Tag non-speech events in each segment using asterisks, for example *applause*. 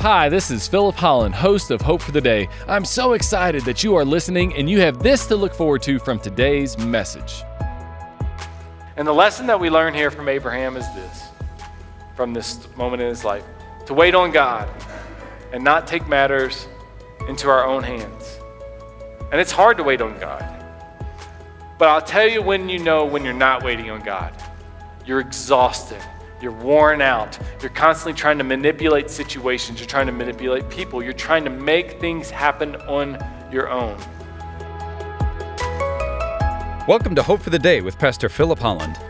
Hi, this is Philip Holland, host of Hope for the Day. I'm so excited that you are listening and you have this to look forward to from today's message. And the lesson that we learn here from Abraham is this from this moment in his life to wait on God and not take matters into our own hands. And it's hard to wait on God. But I'll tell you when you know when you're not waiting on God. You're exhausted. You're worn out. You're constantly trying to manipulate situations. You're trying to manipulate people. You're trying to make things happen on your own. Welcome to Hope for the Day with Pastor Philip Holland.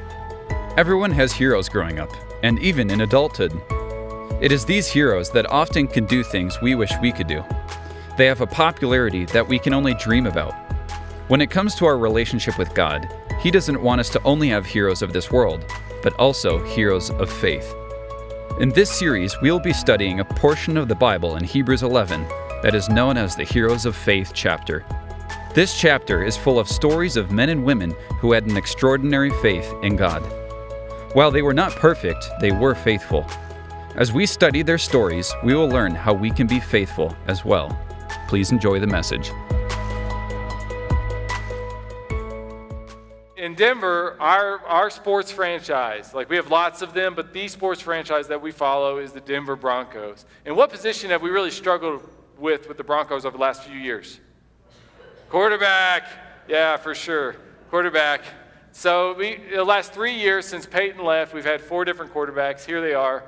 Everyone has heroes growing up, and even in adulthood. It is these heroes that often can do things we wish we could do. They have a popularity that we can only dream about. When it comes to our relationship with God, He doesn't want us to only have heroes of this world, but also heroes of faith. In this series, we'll be studying a portion of the Bible in Hebrews 11 that is known as the Heroes of Faith chapter. This chapter is full of stories of men and women who had an extraordinary faith in God. While they were not perfect, they were faithful. As we study their stories, we will learn how we can be faithful as well. Please enjoy the message. Denver, our, our sports franchise, like we have lots of them, but the sports franchise that we follow is the Denver Broncos. And what position have we really struggled with with the Broncos over the last few years? Quarterback. Yeah, for sure. Quarterback. So we, the last three years since Peyton left, we've had four different quarterbacks. Here they are.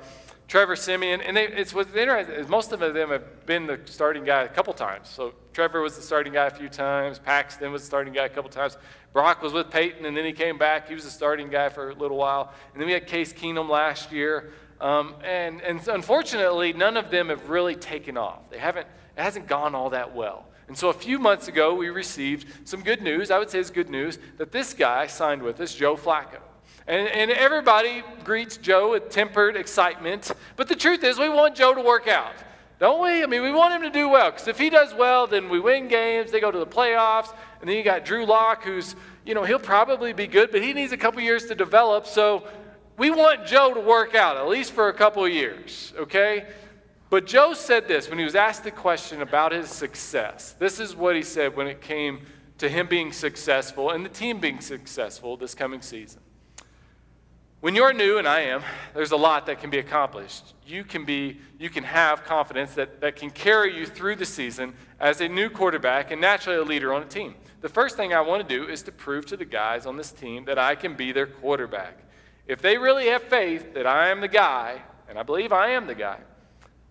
Trevor Siemian, and they, it's what's interesting is most of them have been the starting guy a couple times. So Trevor was the starting guy a few times. Paxton was the starting guy a couple times. Brock was with Peyton, and then he came back. He was the starting guy for a little while. And then we had Case Keenum last year. Um, and, and unfortunately, none of them have really taken off. They haven't, it hasn't gone all that well. And so a few months ago, we received some good news. I would say it's good news that this guy signed with us, Joe Flacco. And, and everybody greets Joe with tempered excitement. But the truth is, we want Joe to work out. Don't we? I mean, we want him to do well. Because if he does well, then we win games. They go to the playoffs. And then you got Drew Lock, who's, you know, he'll probably be good, but he needs a couple years to develop. So we want Joe to work out, at least for a couple years, okay? But Joe said this when he was asked the question about his success. This is what he said when it came to him being successful and the team being successful this coming season. When you're new, and I am, there's a lot that can be accomplished. You can, be, you can have confidence that, that can carry you through the season as a new quarterback and naturally a leader on a team. The first thing I want to do is to prove to the guys on this team that I can be their quarterback. If they really have faith that I am the guy, and I believe I am the guy,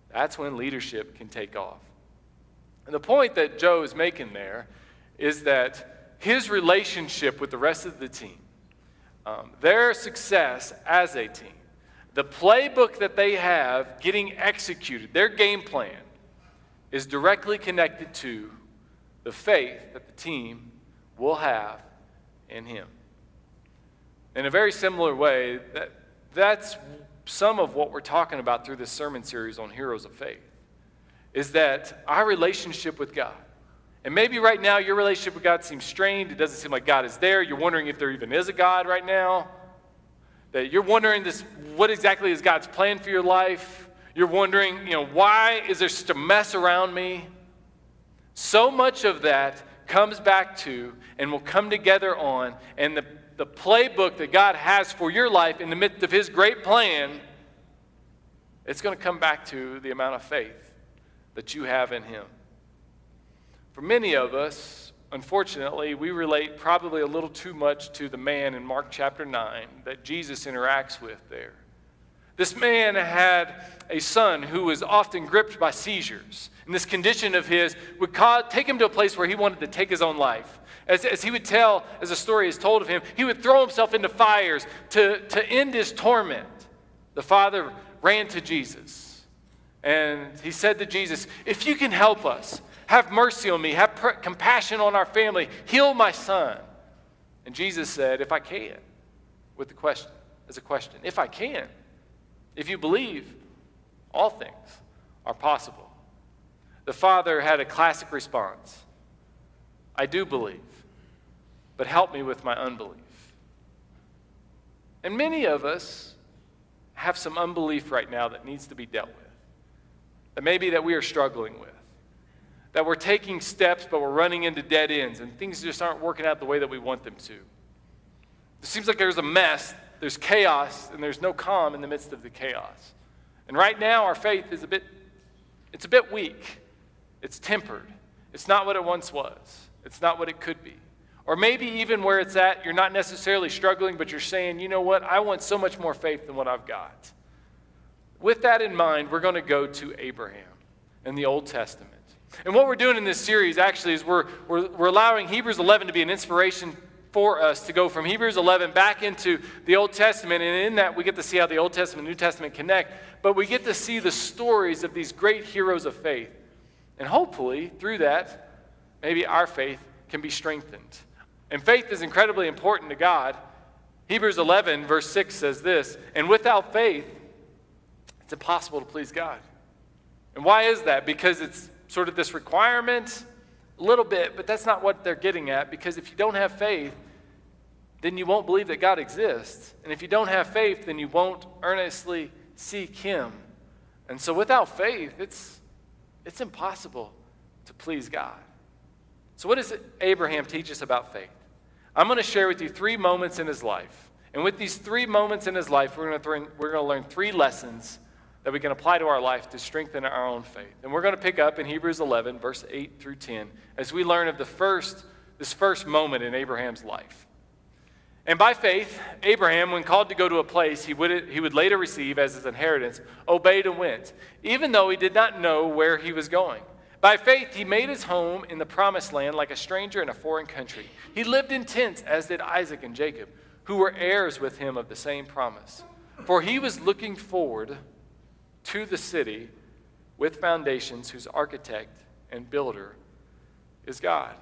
that's when leadership can take off. And the point that Joe is making there is that his relationship with the rest of the team um, their success as a team, the playbook that they have getting executed, their game plan, is directly connected to the faith that the team will have in Him. In a very similar way, that, that's some of what we're talking about through this sermon series on Heroes of Faith, is that our relationship with God and maybe right now your relationship with God seems strained. It doesn't seem like God is there. You're wondering if there even is a God right now. That you're wondering this, what exactly is God's plan for your life? You're wondering, you know, why is there such a mess around me? So much of that comes back to and will come together on, and the, the playbook that God has for your life in the midst of His great plan, it's going to come back to the amount of faith that you have in Him. For many of us, unfortunately, we relate probably a little too much to the man in Mark chapter 9 that Jesus interacts with there. This man had a son who was often gripped by seizures. And this condition of his would cause, take him to a place where he wanted to take his own life. As, as he would tell, as a story is told of him, he would throw himself into fires to, to end his torment. The father ran to Jesus. And he said to Jesus, If you can help us, have mercy on me. Have pr- compassion on our family. Heal my son. And Jesus said, If I can, with the question, as a question, if I can, if you believe, all things are possible. The father had a classic response I do believe, but help me with my unbelief. And many of us have some unbelief right now that needs to be dealt with. that maybe that we are struggling with. That we're taking steps, but we're running into dead ends, and things just aren't working out the way that we want them to. It seems like there's a mess, there's chaos, and there's no calm in the midst of the chaos. And right now, our faith is a bit, it's a bit weak. It's tempered. It's not what it once was. It's not what it could be. Or maybe even where it's at, you're not necessarily struggling, but you're saying, you know what, I want so much more faith than what I've got. With that in mind, we're going to go to Abraham in the Old Testament. And what we're doing in this series actually is we're, we're, we're allowing Hebrews 11 to be an inspiration for us to go from Hebrews 11 back into the Old Testament. And in that, we get to see how the Old Testament and New Testament connect, but we get to see the stories of these great heroes of faith. And hopefully, through that, maybe our faith can be strengthened. And faith is incredibly important to God. Hebrews 11, verse 6 says this And without faith, it's impossible to please God. And why is that? Because it's sort of this requirement, a little bit, but that's not what they're getting at. Because if you don't have faith, then you won't believe that God exists. And if you don't have faith, then you won't earnestly seek Him. And so without faith, it's, it's impossible to please God. So, what does Abraham teach us about faith? I'm going to share with you three moments in his life. And with these three moments in his life, we're going to, we're going to learn three lessons that we can apply to our life to strengthen our own faith. And we're going to pick up in Hebrews 11, verse 8 through 10, as we learn of the first, this first moment in Abraham's life. And by faith, Abraham, when called to go to a place he would, he would later receive as his inheritance, obeyed and went, even though he did not know where he was going. By faith, he made his home in the promised land like a stranger in a foreign country. He lived in tents, as did Isaac and Jacob, who were heirs with him of the same promise. For he was looking forward to the city with foundations whose architect and builder is God.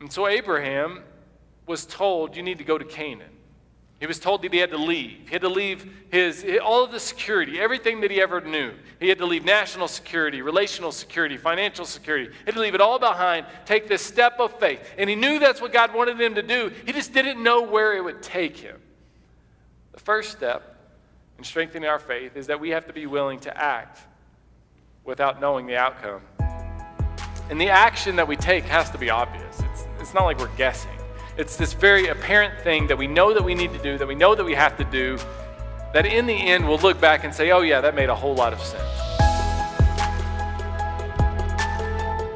And so Abraham was told, You need to go to Canaan. He was told that he had to leave. He had to leave his, all of the security, everything that he ever knew. He had to leave national security, relational security, financial security. He had to leave it all behind, take this step of faith. And he knew that's what God wanted him to do. He just didn't know where it would take him. The first step in strengthening our faith is that we have to be willing to act without knowing the outcome. And the action that we take has to be obvious. It's, it's not like we're guessing. It's this very apparent thing that we know that we need to do, that we know that we have to do, that in the end we'll look back and say, oh, yeah, that made a whole lot of sense.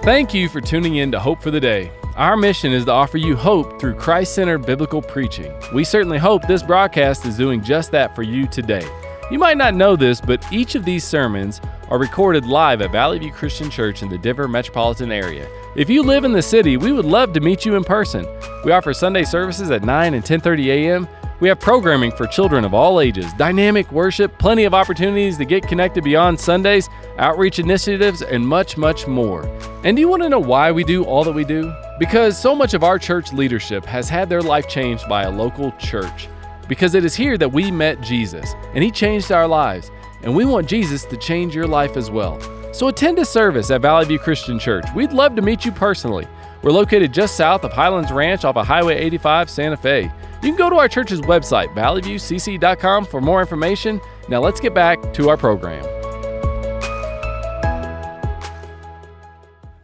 Thank you for tuning in to Hope for the Day. Our mission is to offer you hope through Christ centered biblical preaching. We certainly hope this broadcast is doing just that for you today. You might not know this, but each of these sermons are recorded live at Valley View Christian Church in the Denver metropolitan area. If you live in the city, we would love to meet you in person. We offer Sunday services at 9 and 10:30 a.m. We have programming for children of all ages, dynamic worship, plenty of opportunities to get connected beyond Sundays, outreach initiatives, and much, much more. And do you want to know why we do all that we do? Because so much of our church leadership has had their life changed by a local church. Because it is here that we met Jesus, and He changed our lives, and we want Jesus to change your life as well. So attend a service at Valley View Christian Church. We'd love to meet you personally. We're located just south of Highlands Ranch off of Highway 85, Santa Fe. You can go to our church's website, valleyviewcc.com, for more information. Now let's get back to our program.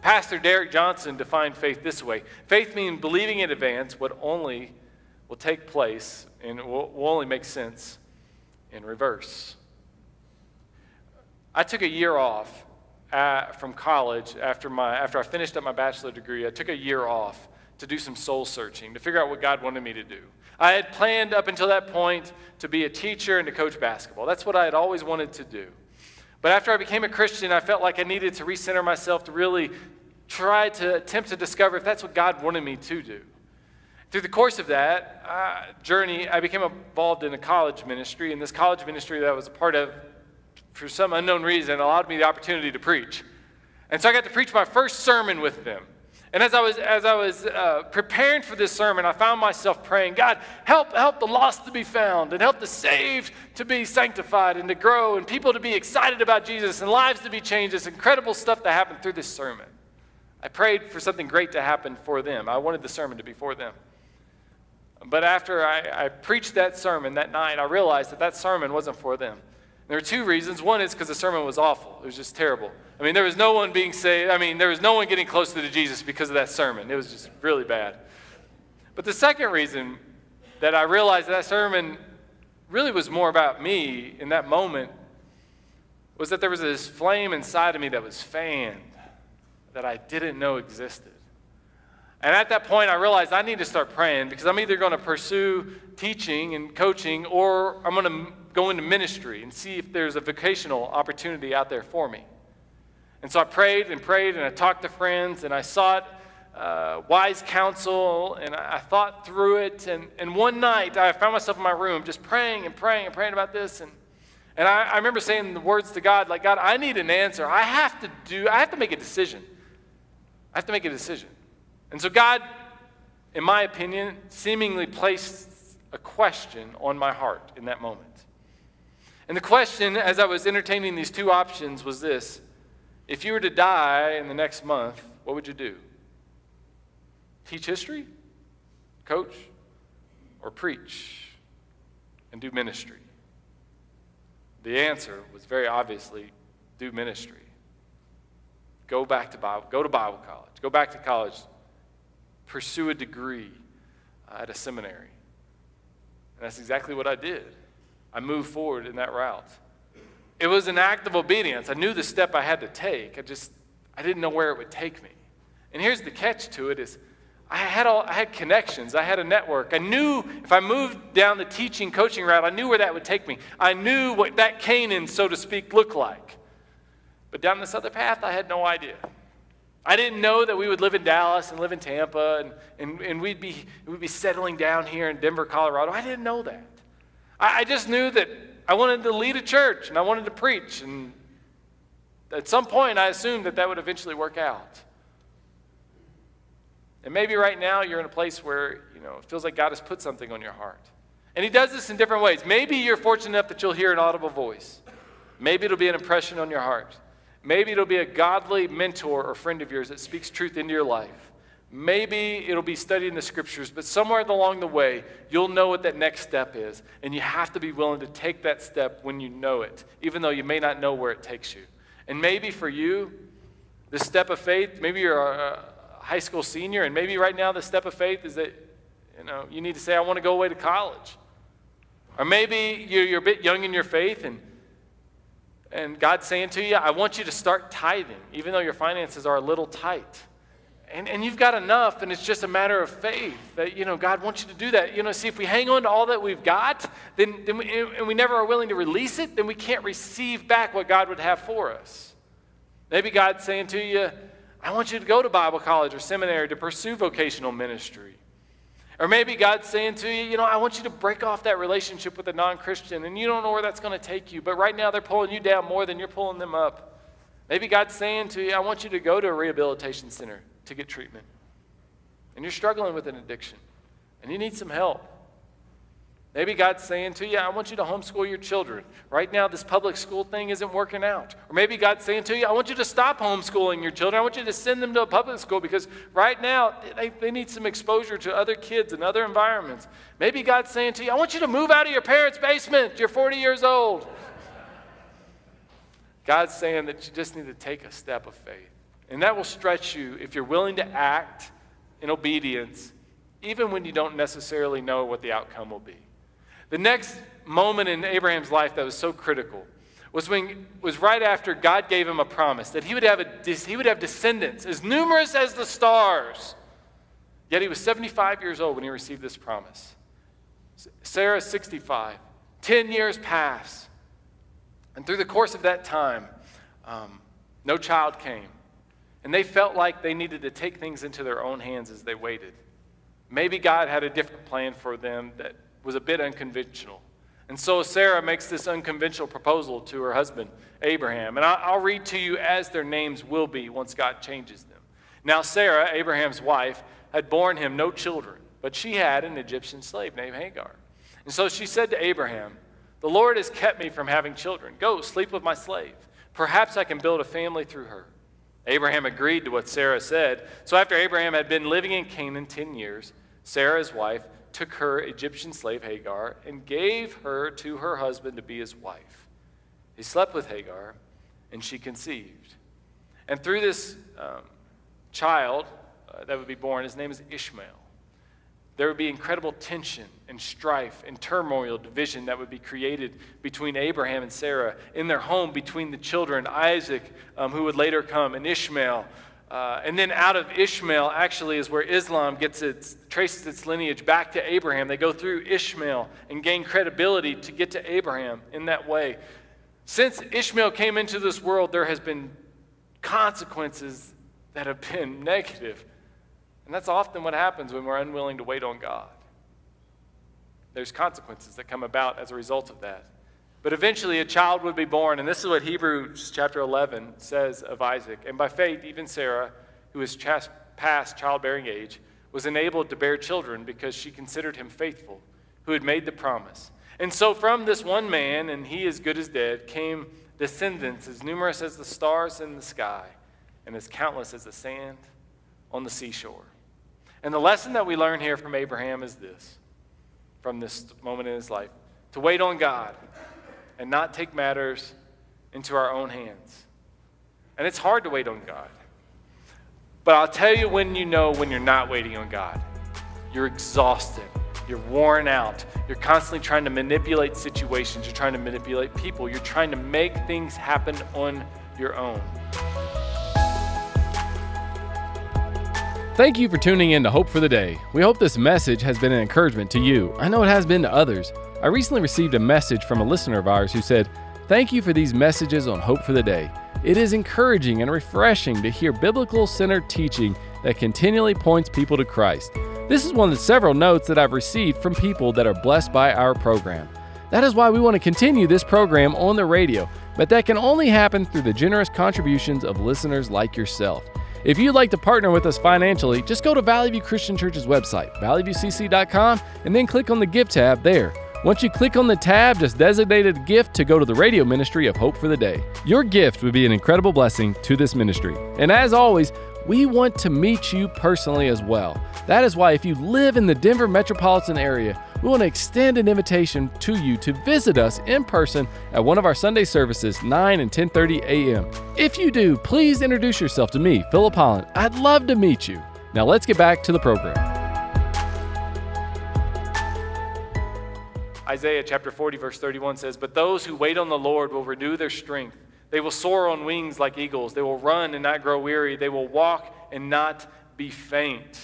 Pastor Derek Johnson defined faith this way faith means believing in advance what only will take place and will, only make sense in reverse. I took a year off uh, from college after, my, after I finished up my bachelor degree. I took a year off to do some soul searching, to figure out what God wanted me to do. I had planned up until that point to be a teacher and to coach basketball. That's what I had always wanted to do. But after I became a Christian, I felt like I needed to recenter myself to really try to attempt to discover if that's what God wanted me to do. Through the course of that uh, journey, I became involved in a college ministry, and this college ministry that I was a part of, for some unknown reason, allowed me the opportunity to preach. And so I got to preach my first sermon with them. And as I was, as I was uh, preparing for this sermon, I found myself praying, God, help, help the lost to be found, and help the saved to be sanctified and to grow, and people to be excited about Jesus, and lives to be changed. This incredible stuff that happened through this sermon. I prayed for something great to happen for them. I wanted the sermon to be for them. But after I, I preached that sermon that night, I realized that that sermon wasn't for them. There were two reasons. One is because the sermon was awful, it was just terrible. I mean, there was no one being saved. I mean, there was no one getting closer to Jesus because of that sermon. It was just really bad. But the second reason that I realized that sermon really was more about me in that moment was that there was this flame inside of me that was fanned that I didn't know existed. And at that point, I realized I need to start praying because I'm either going to pursue teaching and coaching or I'm going to go into ministry and see if there's a vocational opportunity out there for me. And so I prayed and prayed and I talked to friends and I sought uh, wise counsel and I, I thought through it. And, and one night I found myself in my room just praying and praying and praying about this. And, and I, I remember saying the words to God, like, God, I need an answer. I have to do, I have to make a decision. I have to make a decision. And so God, in my opinion, seemingly placed a question on my heart in that moment. And the question, as I was entertaining these two options, was this If you were to die in the next month, what would you do? Teach history, coach, or preach and do ministry? The answer was very obviously do ministry. Go back to Bible, go to Bible college, go back to college, pursue a degree uh, at a seminary. And that's exactly what I did. I moved forward in that route. It was an act of obedience. I knew the step I had to take. I just I didn't know where it would take me. And here's the catch to it is I had all I had connections. I had a network. I knew if I moved down the teaching coaching route, I knew where that would take me. I knew what that Canaan, so to speak, looked like. But down this other path, I had no idea. I didn't know that we would live in Dallas and live in Tampa and, and, and we'd, be, we'd be settling down here in Denver, Colorado. I didn't know that. I, I just knew that I wanted to lead a church and I wanted to preach. And at some point, I assumed that that would eventually work out. And maybe right now you're in a place where you know, it feels like God has put something on your heart. And He does this in different ways. Maybe you're fortunate enough that you'll hear an audible voice. Maybe it'll be an impression on your heart. Maybe it'll be a godly mentor or friend of yours that speaks truth into your life. Maybe it'll be studying the scriptures, but somewhere along the way, you'll know what that next step is. And you have to be willing to take that step when you know it, even though you may not know where it takes you. And maybe for you, the step of faith, maybe you're a high school senior, and maybe right now the step of faith is that you know you need to say, I want to go away to college. Or maybe you're, you're a bit young in your faith and and God's saying to you, I want you to start tithing, even though your finances are a little tight. And, and you've got enough, and it's just a matter of faith that, you know, God wants you to do that. You know, see, if we hang on to all that we've got, then, then we, and we never are willing to release it, then we can't receive back what God would have for us. Maybe God's saying to you, I want you to go to Bible college or seminary to pursue vocational ministry. Or maybe God's saying to you, you know, I want you to break off that relationship with a non Christian, and you don't know where that's going to take you, but right now they're pulling you down more than you're pulling them up. Maybe God's saying to you, I want you to go to a rehabilitation center to get treatment. And you're struggling with an addiction, and you need some help. Maybe God's saying to you, I want you to homeschool your children. Right now, this public school thing isn't working out. Or maybe God's saying to you, I want you to stop homeschooling your children. I want you to send them to a public school because right now they, they need some exposure to other kids and other environments. Maybe God's saying to you, I want you to move out of your parents' basement. You're 40 years old. God's saying that you just need to take a step of faith. And that will stretch you if you're willing to act in obedience, even when you don't necessarily know what the outcome will be. The next moment in Abraham's life that was so critical was when was right after God gave him a promise that he would have a, he would have descendants as numerous as the stars. Yet he was 75 years old when he received this promise. Sarah 65. 10 years pass. And through the course of that time, um, no child came. And they felt like they needed to take things into their own hands as they waited. Maybe God had a different plan for them that was a bit unconventional. And so Sarah makes this unconventional proposal to her husband, Abraham. And I'll read to you as their names will be once God changes them. Now, Sarah, Abraham's wife, had borne him no children, but she had an Egyptian slave named Hagar. And so she said to Abraham, The Lord has kept me from having children. Go, sleep with my slave. Perhaps I can build a family through her. Abraham agreed to what Sarah said. So after Abraham had been living in Canaan 10 years, Sarah's wife, took her Egyptian slave Hagar and gave her to her husband to be his wife. He slept with Hagar, and she conceived. And through this um, child uh, that would be born, his name is Ishmael, there would be incredible tension and strife and turmoil, division that would be created between Abraham and Sarah in their home, between the children, Isaac, um, who would later come, and Ishmael. Uh, and then out of Ishmael, actually, is where Islam gets its, traces its lineage back to Abraham. They go through Ishmael and gain credibility to get to Abraham in that way. Since Ishmael came into this world, there has been consequences that have been *laughs* negative. And that's often what happens when we're unwilling to wait on God. There's consequences that come about as a result of that. But eventually a child would be born, and this is what Hebrews chapter 11 says of Isaac. And by faith, even Sarah, who was past childbearing age, was enabled to bear children because she considered him faithful, who had made the promise. And so from this one man, and he as good as dead, came descendants as numerous as the stars in the sky and as countless as the sand on the seashore. And the lesson that we learn here from Abraham is this from this moment in his life to wait on God and not take matters into our own hands. And it's hard to wait on God. But I'll tell you when you know when you're not waiting on God. You're exhausted. You're worn out. You're constantly trying to manipulate situations. You're trying to manipulate people. You're trying to make things happen on your own. Thank you for tuning in to Hope for the Day. We hope this message has been an encouragement to you. I know it has been to others. I recently received a message from a listener of ours who said, Thank you for these messages on Hope for the Day. It is encouraging and refreshing to hear biblical centered teaching that continually points people to Christ. This is one of the several notes that I've received from people that are blessed by our program. That is why we want to continue this program on the radio, but that can only happen through the generous contributions of listeners like yourself. If you'd like to partner with us financially, just go to Valley View Christian Church's website, valleyviewcc.com, and then click on the Give tab there. Once you click on the tab, just designate a gift to go to the radio ministry of Hope for the Day. Your gift would be an incredible blessing to this ministry. And as always, we want to meet you personally as well. That is why, if you live in the Denver metropolitan area, we want to extend an invitation to you to visit us in person at one of our Sunday services, 9 and 10:30 a.m. If you do, please introduce yourself to me, Philip Holland. I'd love to meet you. Now let's get back to the program. Isaiah chapter 40 verse 31 says, "But those who wait on the Lord will renew their strength. They will soar on wings like eagles. They will run and not grow weary. They will walk and not be faint."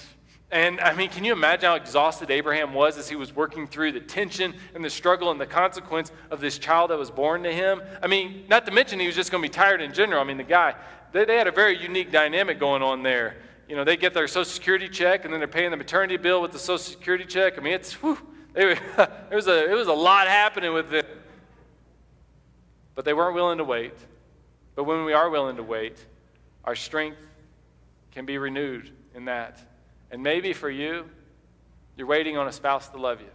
And I mean, can you imagine how exhausted Abraham was as he was working through the tension and the struggle and the consequence of this child that was born to him? I mean, not to mention he was just going to be tired in general. I mean, the guy, they, they had a very unique dynamic going on there. You know, they get their Social Security check and then they're paying the maternity bill with the Social Security check. I mean, it's, whew, there *laughs* was a, it was a lot happening with it. But they weren't willing to wait. But when we are willing to wait, our strength can be renewed in that. And maybe for you, you're waiting on a spouse to love you.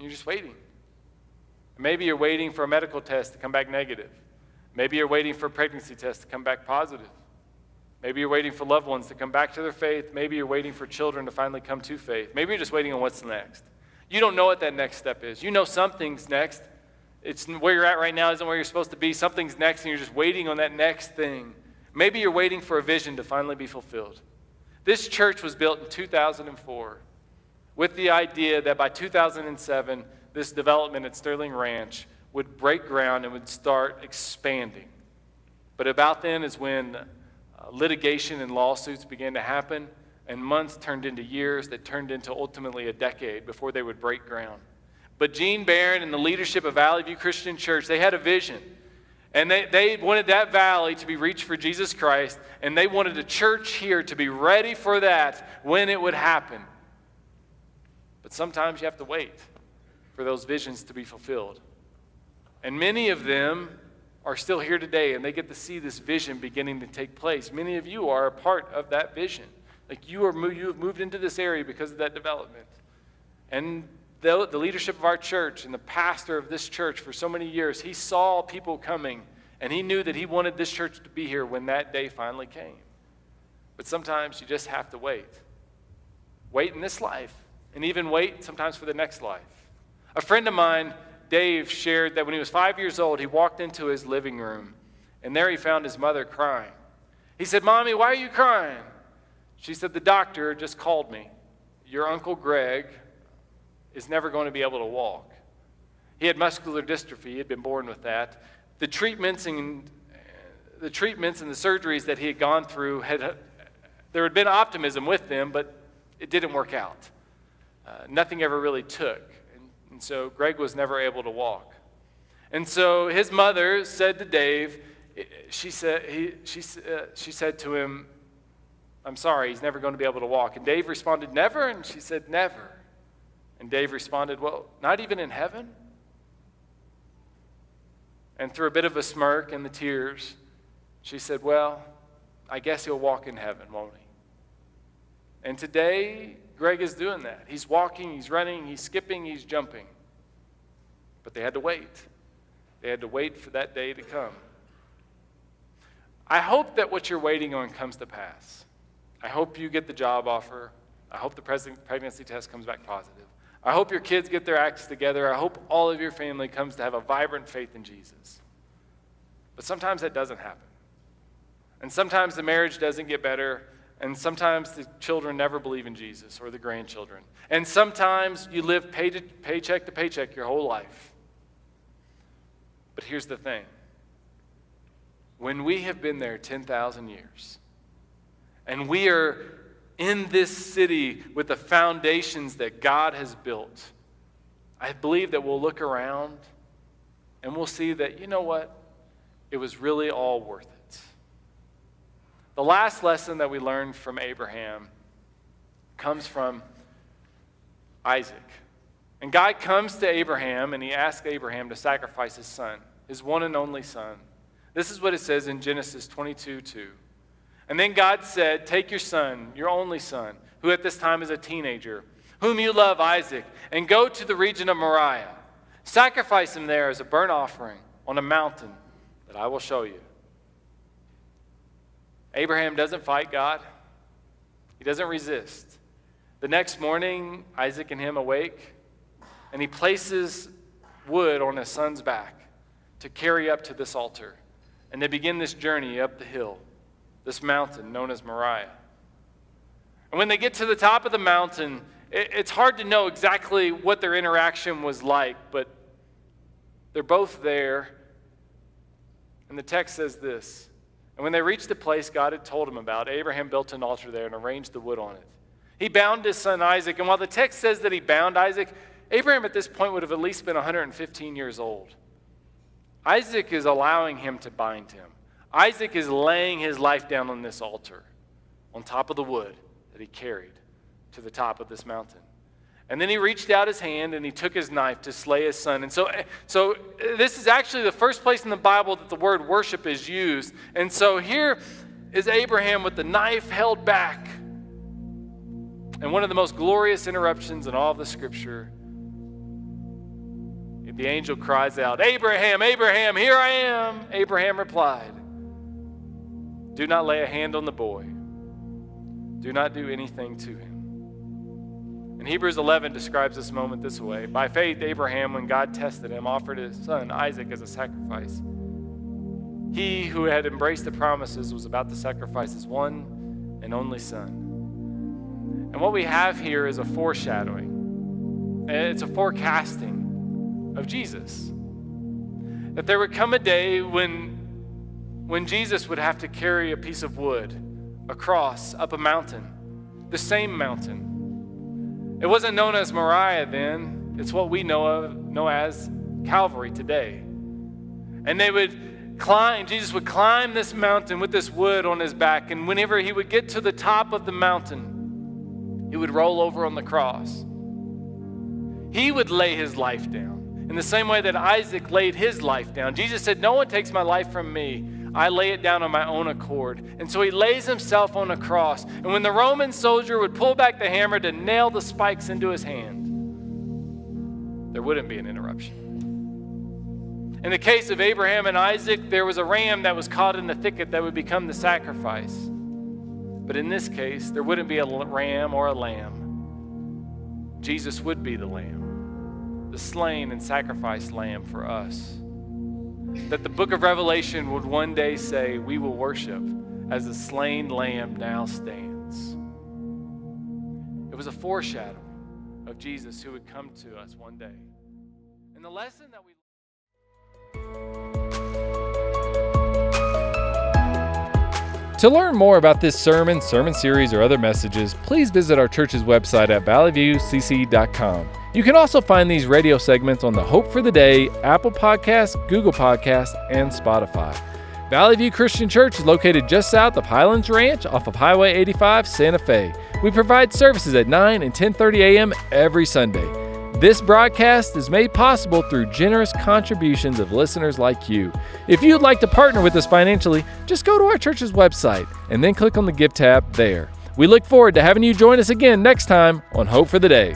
You're just waiting. Maybe you're waiting for a medical test to come back negative. Maybe you're waiting for a pregnancy test to come back positive. Maybe you're waiting for loved ones to come back to their faith. Maybe you're waiting for children to finally come to faith. Maybe you're just waiting on what's next. You don't know what that next step is. You know something's next. It's where you're at right now isn't where you're supposed to be. Something's next, and you're just waiting on that next thing. Maybe you're waiting for a vision to finally be fulfilled. This church was built in 2004 with the idea that by 2007, this development at Sterling Ranch would break ground and would start expanding. But about then is when Uh, litigation and lawsuits began to happen, and months turned into years that turned into ultimately a decade before they would break ground. But Gene Barron and the leadership of Valley View Christian Church, they had a vision. And they, they wanted that valley to be reached for Jesus Christ, and they wanted a church here to be ready for that when it would happen. But sometimes you have to wait for those visions to be fulfilled. And many of them are still here today, and they get to see this vision beginning to take place. Many of you are a part of that vision. Like you, are, you have moved into this area because of that development. And the, the leadership of our church and the pastor of this church for so many years, he saw people coming and he knew that he wanted this church to be here when that day finally came. But sometimes you just have to wait. Wait in this life, and even wait sometimes for the next life. A friend of mine Dave shared that when he was five years old, he walked into his living room, and there he found his mother crying. He said, Mommy, why are you crying? She said, The doctor just called me. Your Uncle Greg is never going to be able to walk. He had muscular dystrophy, he had been born with that. The treatments and the treatments and the surgeries that he had gone through had there had been optimism with them, but it didn't work out. Uh, nothing ever really took. And, so Greg was never able to walk. And so his mother said to Dave, she said, he, she, uh, she said to him, I'm sorry, he's never going to be able to walk. And Dave responded, Never? And she said, Never. And Dave responded, Well, not even in heaven? And through a bit of a smirk and the tears, she said, Well, I guess he'll walk in heaven, won't he? And today, Greg is doing that. He's walking, he's running, he's skipping, he's jumping. But they had to wait. They had to wait for that day to come. I hope that what you're waiting on comes to pass. I hope you get the job offer. I hope the pregnancy test comes back positive. I hope your kids get their acts together. I hope all of your family comes to have a vibrant faith in Jesus. But sometimes that doesn't happen. And sometimes the marriage doesn't get better. And sometimes the children never believe in Jesus or the grandchildren. And sometimes you live pay to, paycheck to paycheck your whole life. But here's the thing when we have been there 10,000 years, and we are in this city with the foundations that God has built, I believe that we'll look around and we'll see that, you know what? It was really all worth it. The last lesson that we learned from Abraham comes from Isaac. And God comes to Abraham and he asks Abraham to sacrifice his son, his one and only son. This is what it says in Genesis 22 2. And then God said, Take your son, your only son, who at this time is a teenager, whom you love, Isaac, and go to the region of Moriah. Sacrifice him there as a burnt offering on a mountain that I will show you. Abraham doesn't fight God, he doesn't resist. The next morning, Isaac and him awake, and he places wood on his son's back to carry up to this altar. And they begin this journey up the hill this mountain known as Moriah. And when they get to the top of the mountain, it, it's hard to know exactly what their interaction was like, but they're both there. And the text says this And when they reached the place God had told him about, Abraham built an altar there and arranged the wood on it. He bound his son Isaac, and while the text says that he bound Isaac, Abraham at this point would have at least been 115 years old. Isaac is allowing him to bind him. Isaac is laying his life down on this altar, on top of the wood that he carried to the top of this mountain. And then he reached out his hand and he took his knife to slay his son. And so, eh, so eh, this is actually the first place in the Bible that the word worship is used. And so here is Abraham with the knife held back. And one of the most glorious interruptions in all of the scripture. The angel cries out, Abraham, Abraham, here I am. Abraham replied, do not lay a hand on the boy. Do not do anything to him. And Hebrews 11 describes this moment this way By faith, Abraham, when God tested him, offered his son Isaac as a sacrifice. He who had embraced the promises was about to sacrifice his one and only son. And what we have here is a foreshadowing, it's a forecasting of Jesus. That there would come a day when when Jesus would have to carry a piece of wood across up a mountain, the same mountain. It wasn't known as Moriah then, it's what we know of know as Calvary today. And they would climb, Jesus would climb this mountain with this wood on his back, and whenever he would get to the top of the mountain, he would roll over on the cross. He would lay his life down in the same way that Isaac laid his life down. Jesus said, No one takes my life from me. I lay it down on my own accord. And so he lays himself on a cross. And when the Roman soldier would pull back the hammer to nail the spikes into his hand, there wouldn't be an interruption. In the case of Abraham and Isaac, there was a ram that was caught in the thicket that would become the sacrifice. But in this case, there wouldn't be a ram or a lamb. Jesus would be the lamb. the slain and sacrificed lamb for us. That the book of Revelation would one day say, We will worship as the slain lamb now stands. It was a foreshadowing of Jesus who would come to us one day. And the lesson that we To learn more about this sermon, sermon series, or other messages, please visit our church's website at valleyviewcc.com. You can also find these radio segments on the Hope for the Day, Apple Podcasts, Google Podcasts, and Spotify. Valley View Christian Church is located just south of Highlands Ranch off of Highway 85, Santa Fe. We provide services at 9 and 10:30 a.m. every Sunday. This broadcast is made possible through generous contributions of listeners like you. If you'd like to partner with us financially, just go to our church's website and then click on the Give tab there. We look forward to having you join us again next time on Hope for the Day.